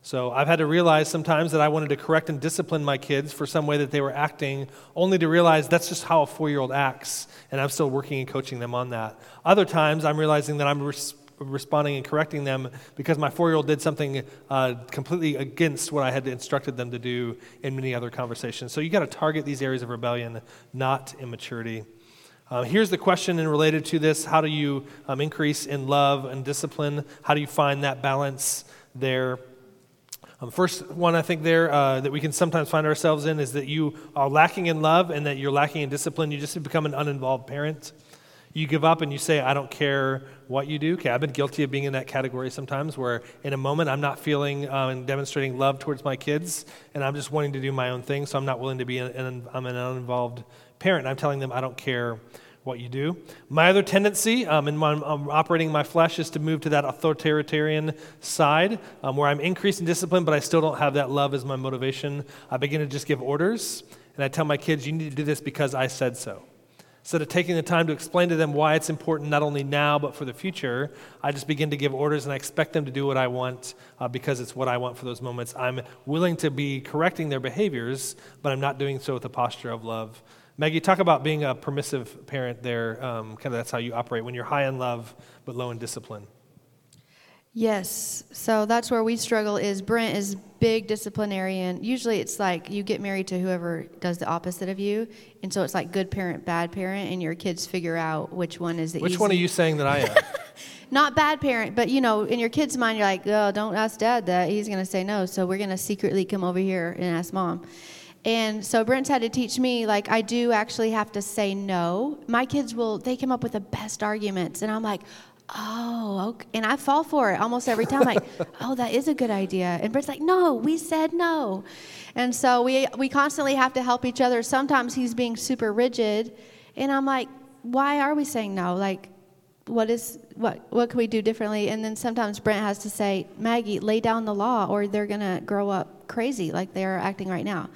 So I've had to realize sometimes that I wanted to correct and discipline my kids for some way that they were acting, only to realize that's just how a four year old acts, and I'm still working and coaching them on that. Other times I'm realizing that I'm res- responding and correcting them because my four year old did something uh, completely against what I had instructed them to do in many other conversations. So you got to target these areas of rebellion, not immaturity. Uh, here's the question and related to this how do you um, increase in love and discipline? How do you find that balance there? Um, first one I think there uh, that we can sometimes find ourselves in is that you are lacking in love and that you're lacking in discipline. You just become an uninvolved parent. You give up and you say, I don't care what you do. Okay, I've been guilty of being in that category sometimes where in a moment I'm not feeling uh, and demonstrating love towards my kids and I'm just wanting to do my own thing, so I'm not willing to be an, an, I'm an uninvolved parent. I'm telling them I don't care what you do. My other tendency um, in my, um, operating my flesh is to move to that authoritarian side um, where I'm increasing discipline, but I still don't have that love as my motivation. I begin to just give orders and I tell my kids, you need to do this because I said so. Instead of taking the time to explain to them why it's important not only now but for the future, I just begin to give orders and I expect them to do what I want uh, because it's what I want for those moments. I'm willing to be correcting their behaviors, but I'm not doing so with a posture of love. Maggie, talk about being a permissive parent there. Um, kind of that's how you operate when you're high in love but low in discipline. Yes. So that's where we struggle is Brent is big disciplinarian. Usually it's like you get married to whoever does the opposite of you. And so it's like good parent, bad parent, and your kids figure out which one is the Which easy. one are you saying that I am? Not bad parent, but you know, in your kid's mind, you're like, oh, don't ask dad that. He's going to say no. So we're going to secretly come over here and ask mom. And so Brent's had to teach me, like, I do actually have to say no. My kids will, they come up with the best arguments. And I'm like, oh, okay. And I fall for it almost every time. Like, oh, that is a good idea. And Brent's like, no, we said no. And so we, we constantly have to help each other. Sometimes he's being super rigid. And I'm like, why are we saying no? Like, what is what what can we do differently and then sometimes brent has to say maggie lay down the law or they're going to grow up crazy like they're acting right now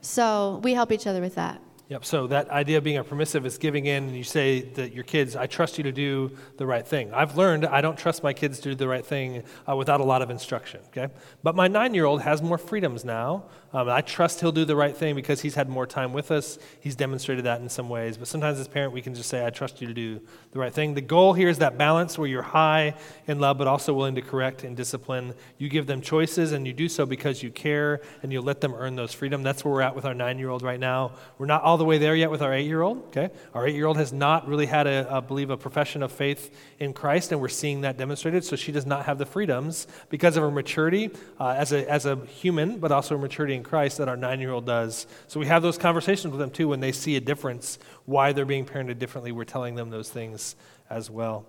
so we help each other with that Yep. So that idea of being a permissive is giving in, and you say that your kids, I trust you to do the right thing. I've learned I don't trust my kids to do the right thing uh, without a lot of instruction. Okay. But my nine-year-old has more freedoms now. Um, I trust he'll do the right thing because he's had more time with us. He's demonstrated that in some ways. But sometimes as parent, we can just say, I trust you to do the right thing. The goal here is that balance where you're high in love, but also willing to correct and discipline. You give them choices, and you do so because you care, and you let them earn those freedom. That's where we're at with our nine-year-old right now. We're not all the way there yet with our eight year old. Okay, our eight year old has not really had a, a, believe a profession of faith in Christ, and we're seeing that demonstrated. So she does not have the freedoms because of her maturity uh, as a as a human, but also her maturity in Christ that our nine year old does. So we have those conversations with them too when they see a difference, why they're being parented differently. We're telling them those things as well.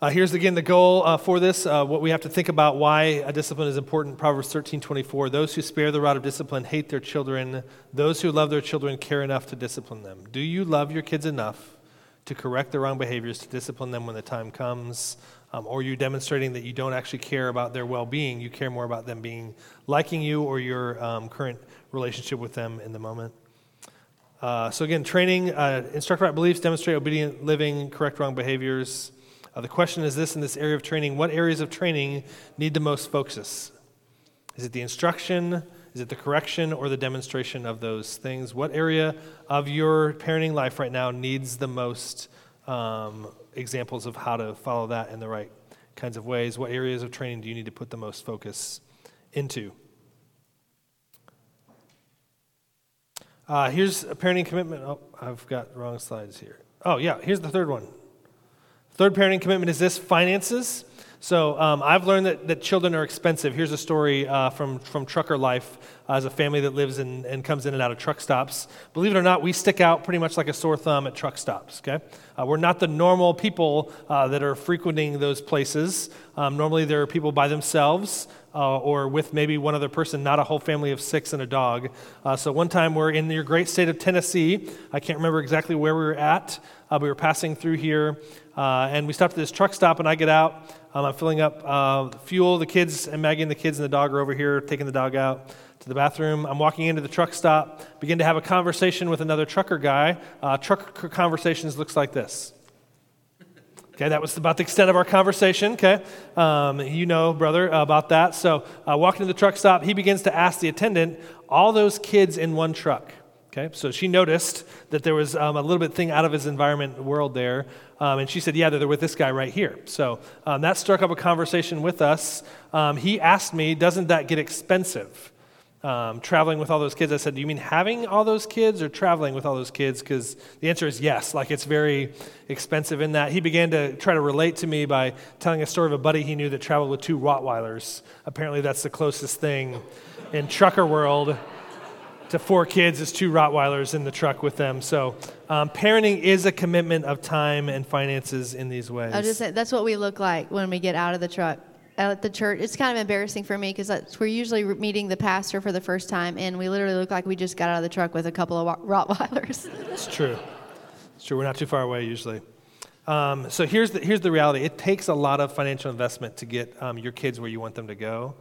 Uh, here's again the goal uh, for this. Uh, what we have to think about why a discipline is important. Proverbs 13, 24. Those who spare the rod of discipline hate their children. Those who love their children care enough to discipline them. Do you love your kids enough to correct their wrong behaviors, to discipline them when the time comes? Um, or are you demonstrating that you don't actually care about their well being? You care more about them being liking you or your um, current relationship with them in the moment? Uh, so, again, training, uh, instruct right beliefs, demonstrate obedient living, correct wrong behaviors. Uh, the question is this in this area of training what areas of training need the most focus? Is it the instruction? Is it the correction or the demonstration of those things? What area of your parenting life right now needs the most um, examples of how to follow that in the right kinds of ways? What areas of training do you need to put the most focus into? Uh, here's a parenting commitment. Oh, I've got wrong slides here. Oh, yeah, here's the third one. Third parenting commitment is this finances. So um, I've learned that, that children are expensive. Here's a story uh, from, from trucker life uh, as a family that lives in, and comes in and out of truck stops. Believe it or not, we stick out pretty much like a sore thumb at truck stops, okay? Uh, we're not the normal people uh, that are frequenting those places. Um, normally, there are people by themselves uh, or with maybe one other person, not a whole family of six and a dog. Uh, so one time we're in your great state of Tennessee. I can't remember exactly where we were at. we were passing through here, and we stopped at this truck stop, and I get out. Um, I'm filling up uh, fuel. The kids and Maggie and the kids and the dog are over here taking the dog out to the bathroom. I'm walking into the truck stop, begin to have a conversation with another trucker guy. Uh, trucker conversations looks like this. Okay, that was about the extent of our conversation. Okay, um, you know, brother, about that. So, uh, walking to the truck stop, he begins to ask the attendant, all those kids in one truck. Okay, so she noticed that there was um, a little bit thing out of his environment world there, um, and she said, "Yeah, they're with this guy right here." So um, that struck up a conversation with us. Um, he asked me, "Doesn't that get expensive?" Um, traveling with all those kids. I said, "Do you mean having all those kids or traveling with all those kids?" Because the answer is yes. Like it's very expensive in that. He began to try to relate to me by telling a story of a buddy he knew that traveled with two Rottweilers. Apparently, that's the closest thing in trucker world to four kids is two Rottweilers in the truck with them. So um, parenting is a commitment of time and finances in these ways. I just say that's what we look like when we get out of the truck at the church. It's kind of embarrassing for me because we're usually meeting the pastor for the first time, and we literally look like we just got out of the truck with a couple of Rottweilers. it's true. It's true. We're not too far away usually. Um, so here's the, here's the reality. It takes a lot of financial investment to get um, your kids where you want them to go.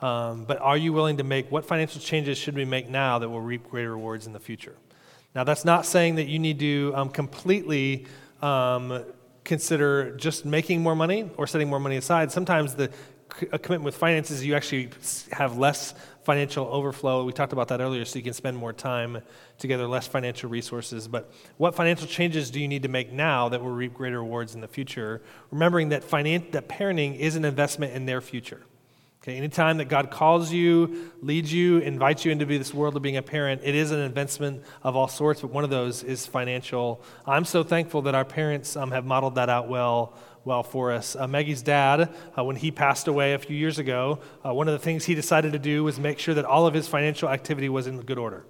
Um, but are you willing to make what financial changes should we make now that will reap greater rewards in the future? Now, that's not saying that you need to um, completely um, consider just making more money or setting more money aside. Sometimes the commitment with finances, you actually have less financial overflow. We talked about that earlier, so you can spend more time together, less financial resources. But what financial changes do you need to make now that will reap greater rewards in the future? Remembering that, finan- that parenting is an investment in their future. Okay, anytime that God calls you, leads you, invites you into this world of being a parent, it is an investment of all sorts, but one of those is financial. I'm so thankful that our parents um, have modeled that out well well for us. Uh, Maggie's dad, uh, when he passed away a few years ago, uh, one of the things he decided to do was make sure that all of his financial activity was in good order.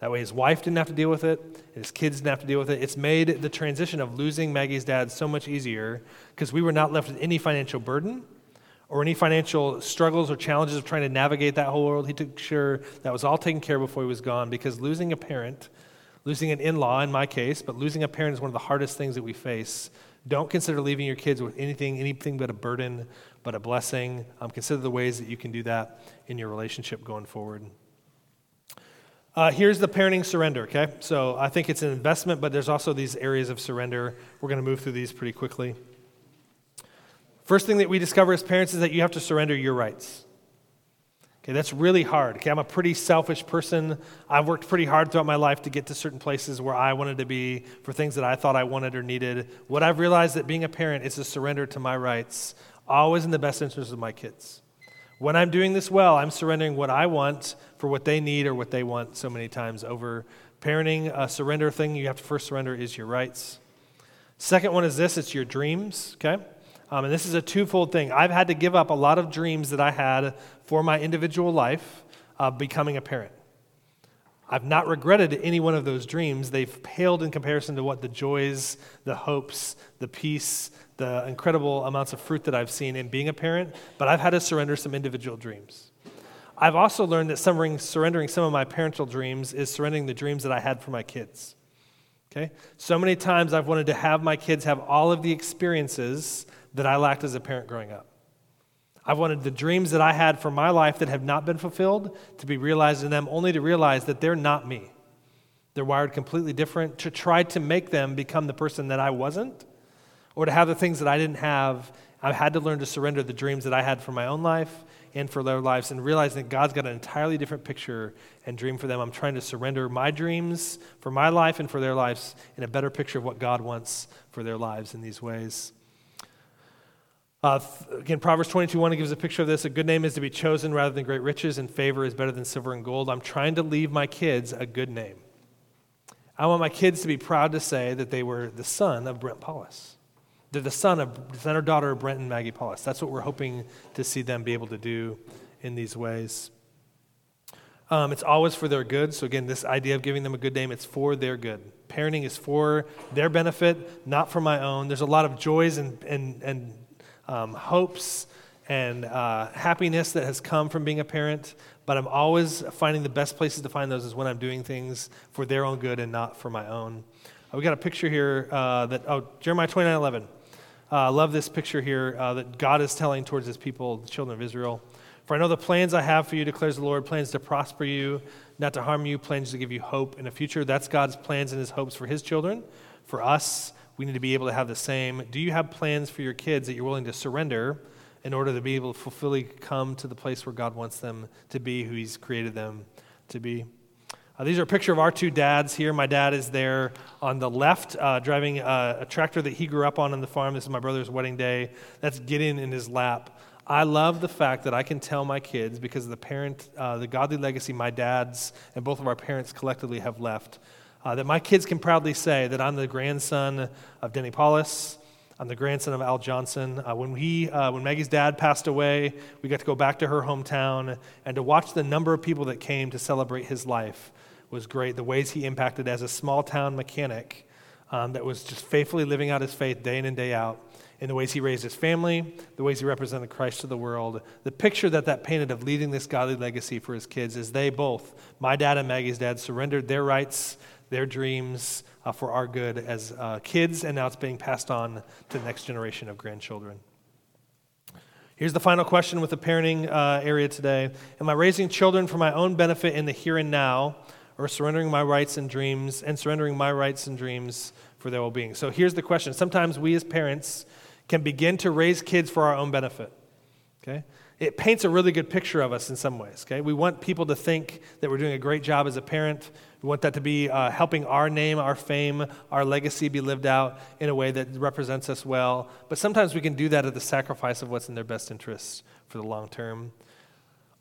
That way, his wife didn't have to deal with it, his kids didn't have to deal with it. It's made the transition of losing Maggie's dad so much easier because we were not left with any financial burden or any financial struggles or challenges of trying to navigate that whole world. He took sure that was all taken care of before he was gone because losing a parent, losing an in law in my case, but losing a parent is one of the hardest things that we face. Don't consider leaving your kids with anything, anything but a burden, but a blessing. Um, consider the ways that you can do that in your relationship going forward. Uh, here's the parenting surrender, okay? So I think it's an investment, but there's also these areas of surrender. We're going to move through these pretty quickly. First thing that we discover as parents is that you have to surrender your rights. Okay, that's really hard. Okay, I'm a pretty selfish person. I've worked pretty hard throughout my life to get to certain places where I wanted to be for things that I thought I wanted or needed. What I've realized that being a parent is to surrender to my rights, always in the best interest of my kids. When I'm doing this well, I'm surrendering what I want for what they need or what they want so many times over. Parenting, a surrender thing you have to first surrender is your rights. Second one is this it's your dreams, okay? Um, and this is a twofold thing. I've had to give up a lot of dreams that I had for my individual life becoming a parent. I've not regretted any one of those dreams. They've paled in comparison to what the joys, the hopes, the peace, the incredible amounts of fruit that I've seen in being a parent, but I've had to surrender some individual dreams. I've also learned that surrendering some of my parental dreams is surrendering the dreams that I had for my kids. Okay? So many times I've wanted to have my kids have all of the experiences that I lacked as a parent growing up. I've wanted the dreams that I had for my life that have not been fulfilled to be realized in them, only to realize that they're not me. They're wired completely different, to try to make them become the person that I wasn't, or to have the things that I didn't have I had to learn to surrender the dreams that I had for my own life and for their lives and realizing that God's got an entirely different picture and dream for them. I'm trying to surrender my dreams for my life and for their lives in a better picture of what God wants for their lives in these ways. Uh, again, Proverbs 22 1 gives a picture of this. A good name is to be chosen rather than great riches, and favor is better than silver and gold. I'm trying to leave my kids a good name. I want my kids to be proud to say that they were the son of Brent Paulus. They're the son of son or daughter of Brent and Maggie Paulus. That's what we're hoping to see them be able to do in these ways. Um, it's always for their good. So again, this idea of giving them a good name, it's for their good. Parenting is for their benefit, not for my own. There's a lot of joys and, and, and um, hopes and uh, happiness that has come from being a parent, but I'm always finding the best places to find those is when I'm doing things for their own good and not for my own. Uh, we got a picture here uh, that, oh, Jeremiah 29 11. Uh, I love this picture here uh, that God is telling towards his people, the children of Israel. For I know the plans I have for you, declares the Lord plans to prosper you, not to harm you, plans to give you hope in a future. That's God's plans and his hopes for his children. For us, we need to be able to have the same. Do you have plans for your kids that you're willing to surrender in order to be able to fully come to the place where God wants them to be, who he's created them to be? Uh, these are a picture of our two dads here. My dad is there on the left, uh, driving a, a, tractor that he grew up on on the farm. This is my brother's wedding day. That's Gideon in his lap. I love the fact that I can tell my kids because of the parent, uh, the godly legacy my dads and both of our parents collectively have left. Uh, that my kids can proudly say that I'm the grandson of Denny Paulus. I'm the grandson of Al Johnson. Uh, when, he, uh, when Maggie's dad passed away, we got to go back to her hometown and to watch the number of people that came to celebrate his life was great. The ways he impacted as a small town mechanic um, that was just faithfully living out his faith day in and day out in the ways he raised his family, the ways he represented Christ to the world. The picture that that painted of leading this godly legacy for his kids is they both, my dad and Maggie's dad, surrendered their rights, their dreams uh, for our good as uh, kids, and now it's being passed on to the next generation of grandchildren. Here's the final question with the parenting uh, area today Am I raising children for my own benefit in the here and now, or surrendering my rights and dreams, and surrendering my rights and dreams for their well being? So here's the question. Sometimes we as parents, can begin to raise kids for our own benefit. Okay? It paints a really good picture of us in some ways. Okay? We want people to think that we're doing a great job as a parent. We want that to be uh, helping our name, our fame, our legacy be lived out in a way that represents us well. But sometimes we can do that at the sacrifice of what's in their best interest for the long term.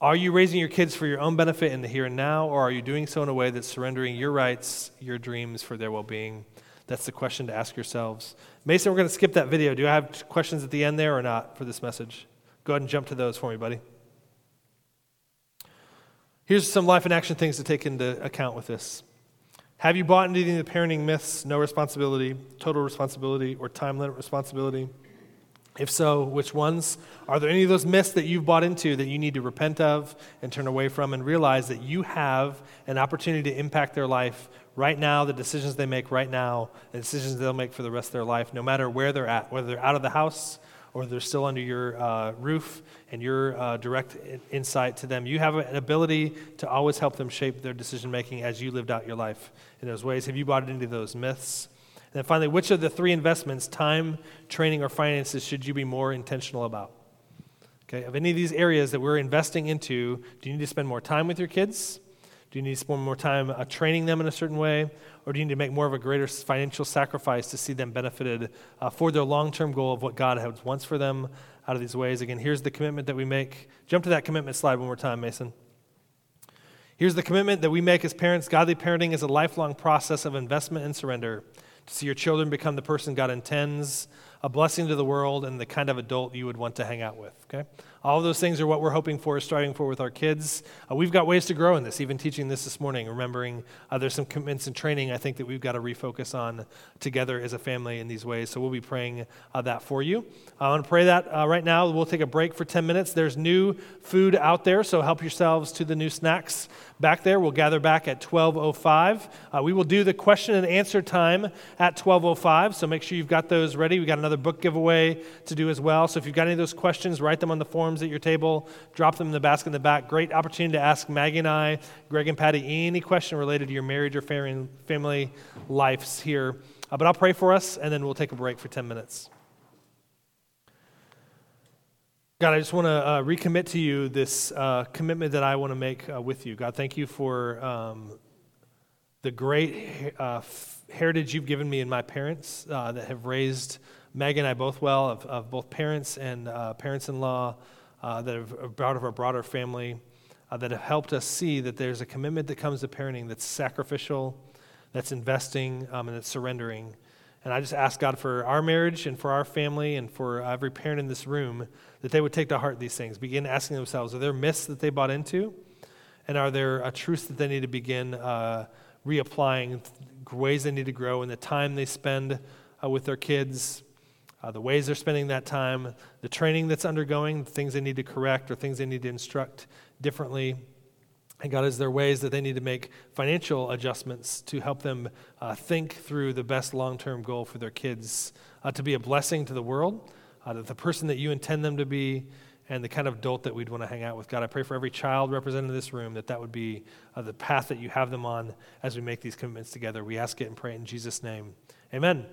Are you raising your kids for your own benefit in the here and now, or are you doing so in a way that's surrendering your rights, your dreams for their well being? That's the question to ask yourselves. Mason, we're going to skip that video. Do I have questions at the end there or not for this message? Go ahead and jump to those for me, buddy. Here's some life and action things to take into account with this. Have you bought into any of the parenting myths, no responsibility, total responsibility, or time limit responsibility? If so, which ones? Are there any of those myths that you've bought into that you need to repent of and turn away from and realize that you have an opportunity to impact their life right now, the decisions they make right now, the decisions they'll make for the rest of their life, no matter where they're at, whether they're out of the house or they're still under your uh, roof and your uh, direct insight to them. You have an ability to always help them shape their decision making as you lived out your life in those ways. Have you bought into those myths? And then finally, which of the three investments, time, training, or finances, should you be more intentional about? Okay, of any of these areas that we're investing into, do you need to spend more time with your kids? Do you need to spend more time uh, training them in a certain way? Or do you need to make more of a greater financial sacrifice to see them benefited uh, for their long term goal of what God has wants for them out of these ways? Again, here's the commitment that we make. Jump to that commitment slide one more time, Mason. Here's the commitment that we make as parents. Godly parenting is a lifelong process of investment and surrender to see your children become the person God intends, a blessing to the world, and the kind of adult you would want to hang out with. Okay? All those things are what we're hoping for, striving for with our kids. Uh, we've got ways to grow in this, even teaching this this morning, remembering uh, there's some commitments and training I think that we've got to refocus on together as a family in these ways. So we'll be praying uh, that for you. I want to pray that uh, right now. We'll take a break for 10 minutes. There's new food out there, so help yourselves to the new snacks back there. We'll gather back at 12:05. Uh, we will do the question and answer time at 12:05. So make sure you've got those ready. We got another book giveaway to do as well. So if you've got any of those questions, write them on the forms at your table, drop them in the basket in the back. Great opportunity to ask Maggie and I, Greg and Patty, any question related to your marriage or family lives here. Uh, but I'll pray for us, and then we'll take a break for 10 minutes. God, I just want to uh, recommit to you this uh, commitment that I want to make uh, with you. God, thank you for um, the great uh, f- heritage you've given me and my parents uh, that have raised Meg and I both well, of, of both parents and uh, parents in law that have brought of our broader family, that have helped us see that there's a commitment that comes to parenting that's sacrificial, that's investing, um, and that's surrendering. And I just ask God for our marriage and for our family and for every parent in this room that they would take to heart these things, begin asking themselves are there myths that they bought into? And are there uh, truths that they need to begin uh, reapplying, ways they need to grow in the time they spend uh, with their kids, uh, the ways they're spending that time, the training that's undergoing, the things they need to correct or things they need to instruct differently? And God, is there ways that they need to make financial adjustments to help them uh, think through the best long term goal for their kids to be a blessing to the world, uh, the person that you intend them to be, and the kind of adult that we'd want to hang out with? God, I pray for every child represented in this room that that would be uh, the path that you have them on as we make these commitments together. We ask it and pray in Jesus' name. Amen.